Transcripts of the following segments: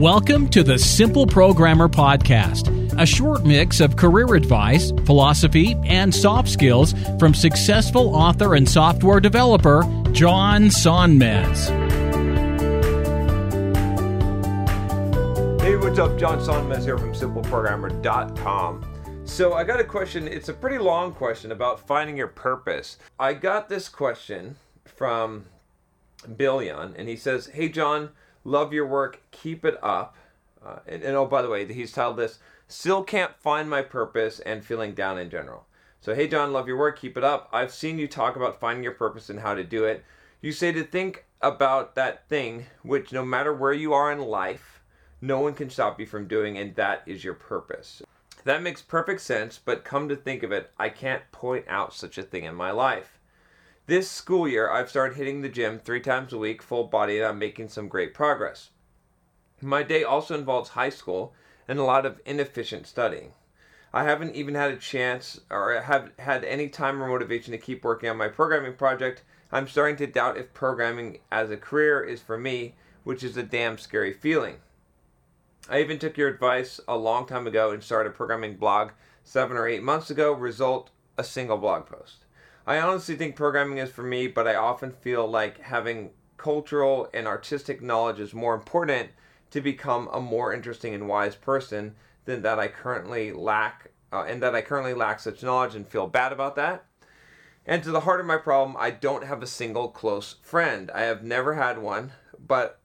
Welcome to the Simple Programmer Podcast, a short mix of career advice, philosophy, and soft skills from successful author and software developer John Sonmez. Hey, what's up? John Sonmez here from SimpleProgrammer.com. So, I got a question. It's a pretty long question about finding your purpose. I got this question from Billion, and he says, Hey, John, love your work. Keep it up. Uh, and, and oh, by the way, he's titled this, Still Can't Find My Purpose and Feeling Down in General. So, hey, John, love your work. Keep it up. I've seen you talk about finding your purpose and how to do it. You say to think about that thing which, no matter where you are in life, no one can stop you from doing, and that is your purpose. That makes perfect sense, but come to think of it, I can't point out such a thing in my life. This school year, I've started hitting the gym three times a week, full body, and I'm making some great progress. My day also involves high school and a lot of inefficient studying. I haven't even had a chance or have had any time or motivation to keep working on my programming project. I'm starting to doubt if programming as a career is for me, which is a damn scary feeling. I even took your advice a long time ago and started a programming blog seven or eight months ago. Result a single blog post. I honestly think programming is for me, but I often feel like having cultural and artistic knowledge is more important to become a more interesting and wise person than that I currently lack, uh, and that I currently lack such knowledge and feel bad about that. And to the heart of my problem, I don't have a single close friend. I have never had one, but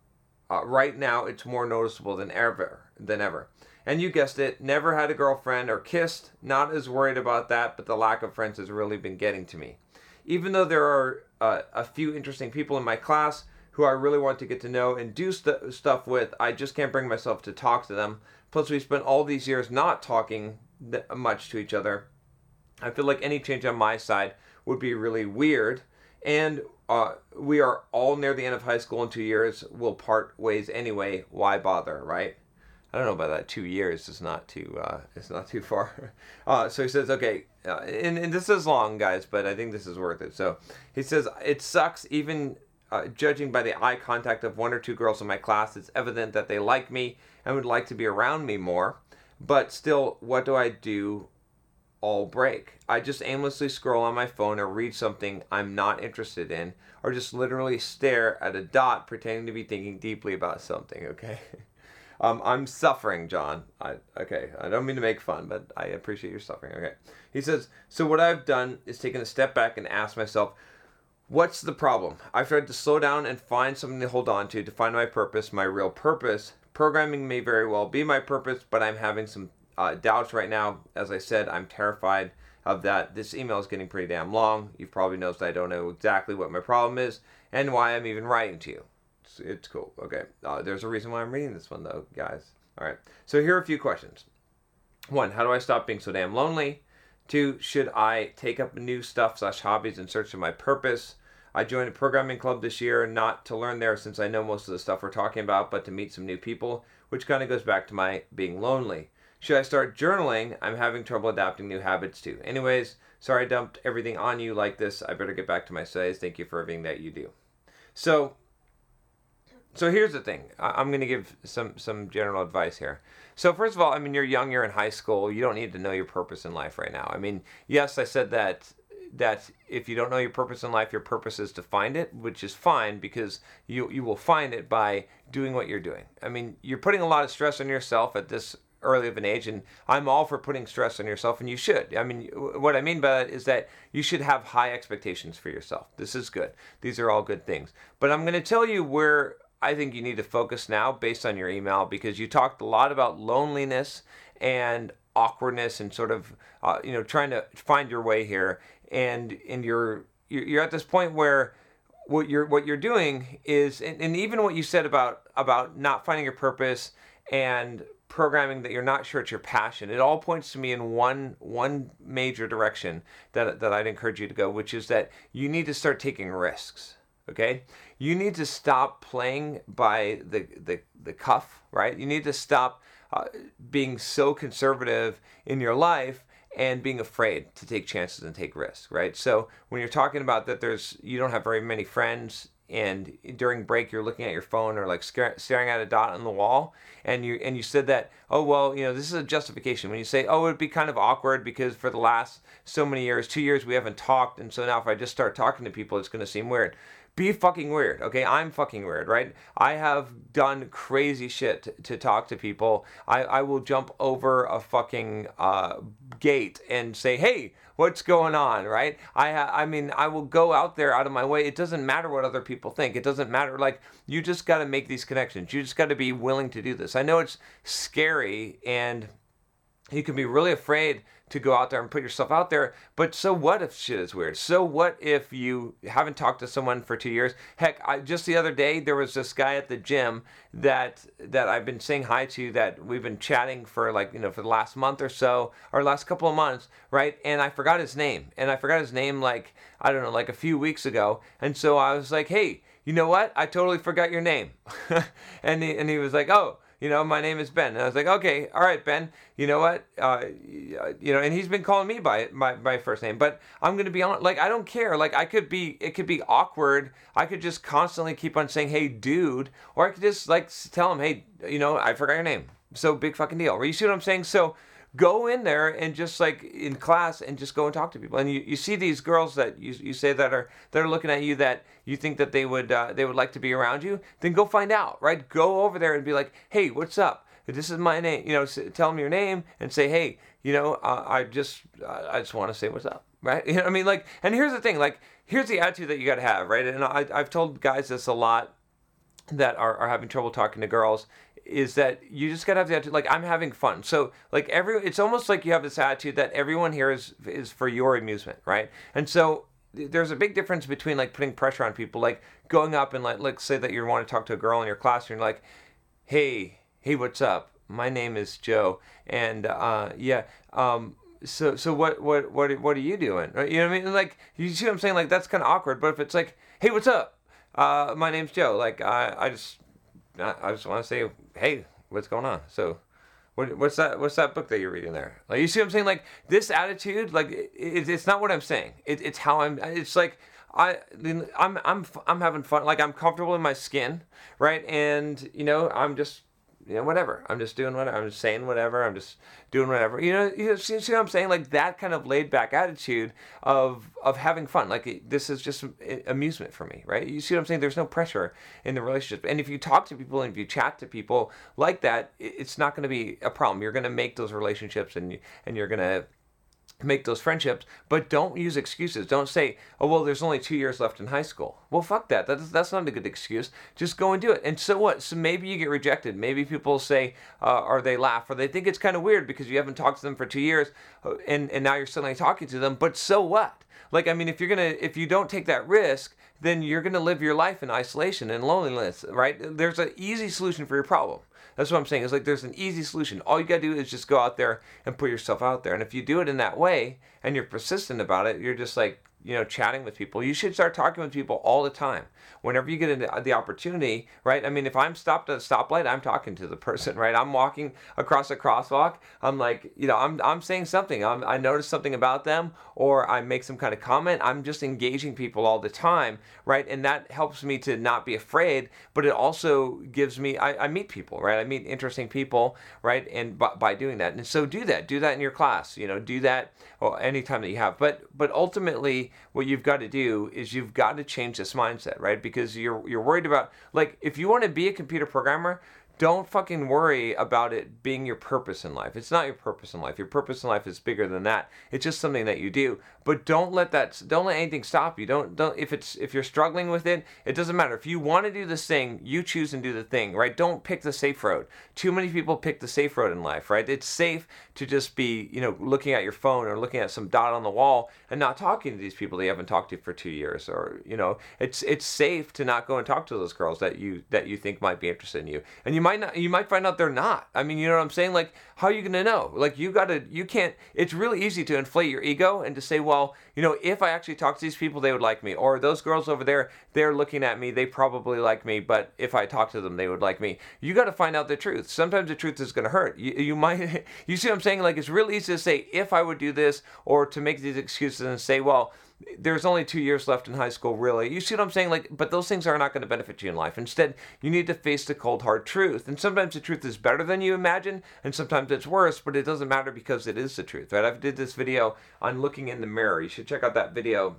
uh, right now it's more noticeable than ever. Than ever. And you guessed it, never had a girlfriend or kissed. Not as worried about that, but the lack of friends has really been getting to me. Even though there are uh, a few interesting people in my class who I really want to get to know and do st- stuff with, I just can't bring myself to talk to them. Plus, we spent all these years not talking th- much to each other. I feel like any change on my side would be really weird. And uh, we are all near the end of high school in two years. We'll part ways anyway. Why bother, right? I don't know about that. Two years is not too. Uh, it's not too far. Uh, so he says, okay, uh, and, and this is long, guys, but I think this is worth it. So he says it sucks. Even uh, judging by the eye contact of one or two girls in my class, it's evident that they like me and would like to be around me more. But still, what do I do? All break. I just aimlessly scroll on my phone or read something I'm not interested in, or just literally stare at a dot pretending to be thinking deeply about something. Okay. Um, I'm suffering, John. I, okay, I don't mean to make fun, but I appreciate your suffering. Okay. He says, So what I've done is taken a step back and asked myself, What's the problem? I've tried to slow down and find something to hold on to, to find my purpose, my real purpose. Programming may very well be my purpose, but I'm having some uh, doubts right now. As I said, I'm terrified of that. This email is getting pretty damn long. You've probably noticed I don't know exactly what my problem is and why I'm even writing to you. It's, it's cool. Okay. Uh, there's a reason why I'm reading this one, though, guys. All right. So here are a few questions. One, how do I stop being so damn lonely? Two, should I take up new stuff slash hobbies in search of my purpose? I joined a programming club this year, not to learn there since I know most of the stuff we're talking about, but to meet some new people, which kind of goes back to my being lonely. Should I start journaling? I'm having trouble adapting new habits too. Anyways, sorry I dumped everything on you like this. I better get back to my studies. Thank you for everything that you do. So, so here's the thing. I- I'm going to give some some general advice here. So first of all, I mean, you're young, you're in high school. You don't need to know your purpose in life right now. I mean, yes, I said that that if you don't know your purpose in life, your purpose is to find it, which is fine because you you will find it by doing what you're doing. I mean, you're putting a lot of stress on yourself at this early of an age, and I'm all for putting stress on yourself, and you should. I mean, what I mean by that is that you should have high expectations for yourself. This is good. These are all good things. But I'm going to tell you where I think you need to focus now based on your email because you talked a lot about loneliness and awkwardness and sort of uh, you know trying to find your way here and and you're you're at this point where what you're what you're doing is and, and even what you said about about not finding your purpose and programming that you're not sure it's your passion. It all points to me in one one major direction that that I'd encourage you to go, which is that you need to start taking risks. Okay, you need to stop playing by the the, the cuff, right? You need to stop uh, being so conservative in your life and being afraid to take chances and take risks, right? So when you're talking about that, there's you don't have very many friends, and during break you're looking at your phone or like staring at a dot on the wall, and you and you said that oh well you know this is a justification when you say oh it'd be kind of awkward because for the last so many years two years we haven't talked and so now if I just start talking to people it's going to seem weird be fucking weird, okay? I'm fucking weird, right? I have done crazy shit to, to talk to people. I, I will jump over a fucking uh, gate and say, hey, what's going on, right? I, I mean, I will go out there out of my way. It doesn't matter what other people think. It doesn't matter. Like, you just got to make these connections. You just got to be willing to do this. I know it's scary and you can be really afraid to go out there and put yourself out there. But so what if shit is weird? So what if you haven't talked to someone for two years? Heck, I, just the other day there was this guy at the gym that that I've been saying hi to that we've been chatting for like you know for the last month or so or last couple of months, right? And I forgot his name, and I forgot his name like I don't know like a few weeks ago, and so I was like, hey. You know what? I totally forgot your name. and, he, and he was like, oh, you know, my name is Ben. And I was like, okay, all right, Ben. You know what? Uh, you know, and he's been calling me by my my first name, but I'm gonna be on. Like, I don't care. Like, I could be. It could be awkward. I could just constantly keep on saying, hey, dude, or I could just like tell him, hey, you know, I forgot your name. So big fucking deal. You see what I'm saying? So go in there and just like in class and just go and talk to people. And you, you see these girls that you, you say that are that are looking at you that you think that they would uh, they would like to be around you then go find out right? Go over there and be like hey what's up? This is my name you know tell them your name and say hey you know uh, i just uh, i just want to say what's up right? You know i mean? Like and here's the thing like here's the attitude that you got to have right? And I, i've told guys this a lot that are, are having trouble talking to girls is that you just gotta have the attitude like I'm having fun. So like every it's almost like you have this attitude that everyone here is is for your amusement, right? And so there's a big difference between like putting pressure on people, like going up and like let's say that you want to talk to a girl in your class and you're like, hey, hey, what's up? My name is Joe, and uh, yeah, um, so so what what what what are you doing? You know what I mean? Like you see what I'm saying? Like that's kind of awkward. But if it's like, hey, what's up? Uh, my name's Joe. Like I I just I just want to say, hey, what's going on? So, what, what's that? What's that book that you're reading there? Like, you see what I'm saying? Like this attitude, like it, it's not what I'm saying. It, it's how I'm. It's like I, I'm, I'm, I'm having fun. Like I'm comfortable in my skin, right? And you know, I'm just you know, whatever. I'm just doing whatever. I'm just saying whatever. I'm just doing whatever. You know, you see, see what I'm saying? Like that kind of laid back attitude of of having fun. Like this is just amusement for me, right? You see what I'm saying? There's no pressure in the relationship. And if you talk to people and if you chat to people like that, it's not going to be a problem. You're going to make those relationships and you, and you're going to make those friendships, but don't use excuses. Don't say, "Oh well, there's only two years left in high school." Well, fuck that. That's that's not a good excuse. Just go and do it. And so what? So maybe you get rejected. Maybe people say, uh, or they laugh, or they think it's kind of weird because you haven't talked to them for two years, uh, and and now you're suddenly talking to them. But so what? Like I mean, if you're gonna if you don't take that risk, then you're gonna live your life in isolation and loneliness, right? There's an easy solution for your problem. That's what I'm saying. It's like there's an easy solution. All you got to do is just go out there and put yourself out there. And if you do it in that way and you're persistent about it, you're just like you know, chatting with people. You should start talking with people all the time. Whenever you get the opportunity, right? I mean, if I'm stopped at a stoplight, I'm talking to the person, right? I'm walking across a crosswalk. I'm like, you know, I'm, I'm saying something. I'm, I notice something about them or I make some kind of comment. I'm just engaging people all the time, right? And that helps me to not be afraid, but it also gives me, I, I meet people, right? I meet interesting people, right? And by, by doing that. And so do that. Do that in your class, you know, do that well, anytime that you have. But, but ultimately, what you've got to do is you've got to change this mindset, right? Because you're you're worried about like if you want to be a computer programmer, don't fucking worry about it being your purpose in life. It's not your purpose in life. Your purpose in life is bigger than that. It's just something that you do. But don't let that don't let anything stop you. Don't don't if it's if you're struggling with it, it doesn't matter. If you want to do this thing, you choose and do the thing, right? Don't pick the safe road. Too many people pick the safe road in life, right? It's safe to just be, you know, looking at your phone or looking at some dot on the wall and not talking to these people that you haven't talked to for 2 years or, you know, it's it's safe to not go and talk to those girls that you that you think might be interested in you. And you might not you might find out they're not. I mean you know what i'm saying? Like how are you going to know? Like you got to you can't it's really easy to inflate your ego and to say well you know if i actually talk to these people they would like me. Or those girls over there they're looking at me they probably like me but if i talk to them they would like me. You got to find out the truth. Sometimes the truth is going to hurt. You, you might you see what i'm saying? Like it's really easy to say if i would do this or to make these excuses and say well there's only two years left in high school, really. You see what I'm saying? Like, but those things are not going to benefit you in life. Instead, you need to face the cold, hard truth. And sometimes the truth is better than you imagine, and sometimes it's worse, but it doesn't matter because it is the truth, right? I did this video on looking in the mirror. You should check out that video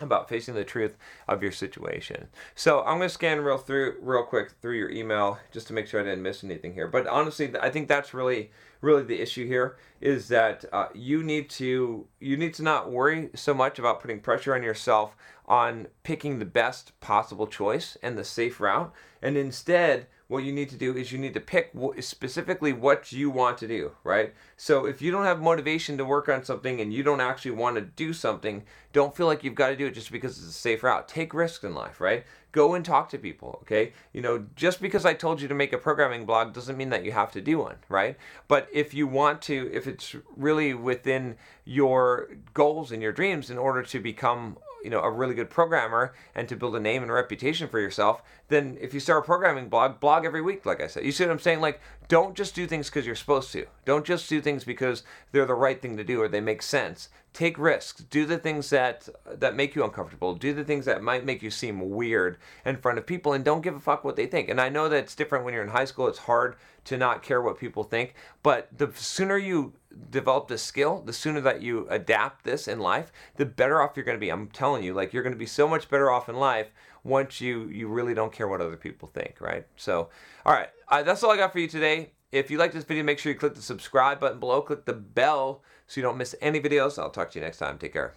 about facing the truth of your situation. So I'm to scan real through real quick through your email just to make sure I didn't miss anything here. But honestly, I think that's really really the issue here is that uh, you need to you need to not worry so much about putting pressure on yourself on picking the best possible choice and the safe route and instead what you need to do is you need to pick specifically what you want to do, right? So if you don't have motivation to work on something and you don't actually want to do something, don't feel like you've got to do it just because it's a safe route. Take risks in life, right? Go and talk to people, okay? You know, just because I told you to make a programming blog doesn't mean that you have to do one, right? But if you want to, if it's really within your goals and your dreams in order to become you know a really good programmer and to build a name and a reputation for yourself then if you start a programming blog blog every week like i said. You see what i'm saying? Like don't just do things because you're supposed to. Don't just do things because they're the right thing to do or they make sense. Take risks. Do the things that that make you uncomfortable. Do the things that might make you seem weird in front of people and don't give a fuck what they think. And i know that it's different when you're in high school. It's hard to not care what people think. But the sooner you develop this skill, the sooner that you adapt this in life, the better off you're going to be. I'm telling you, like you're going to be so much better off in life once you you really don't care what other people think, right? So, all right, uh, that's all I got for you today. If you like this video, make sure you click the subscribe button below, click the bell so you don't miss any videos. I'll talk to you next time. Take care.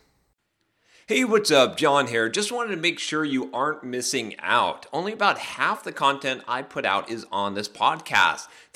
Hey, what's up? John here. Just wanted to make sure you aren't missing out. Only about half the content I put out is on this podcast.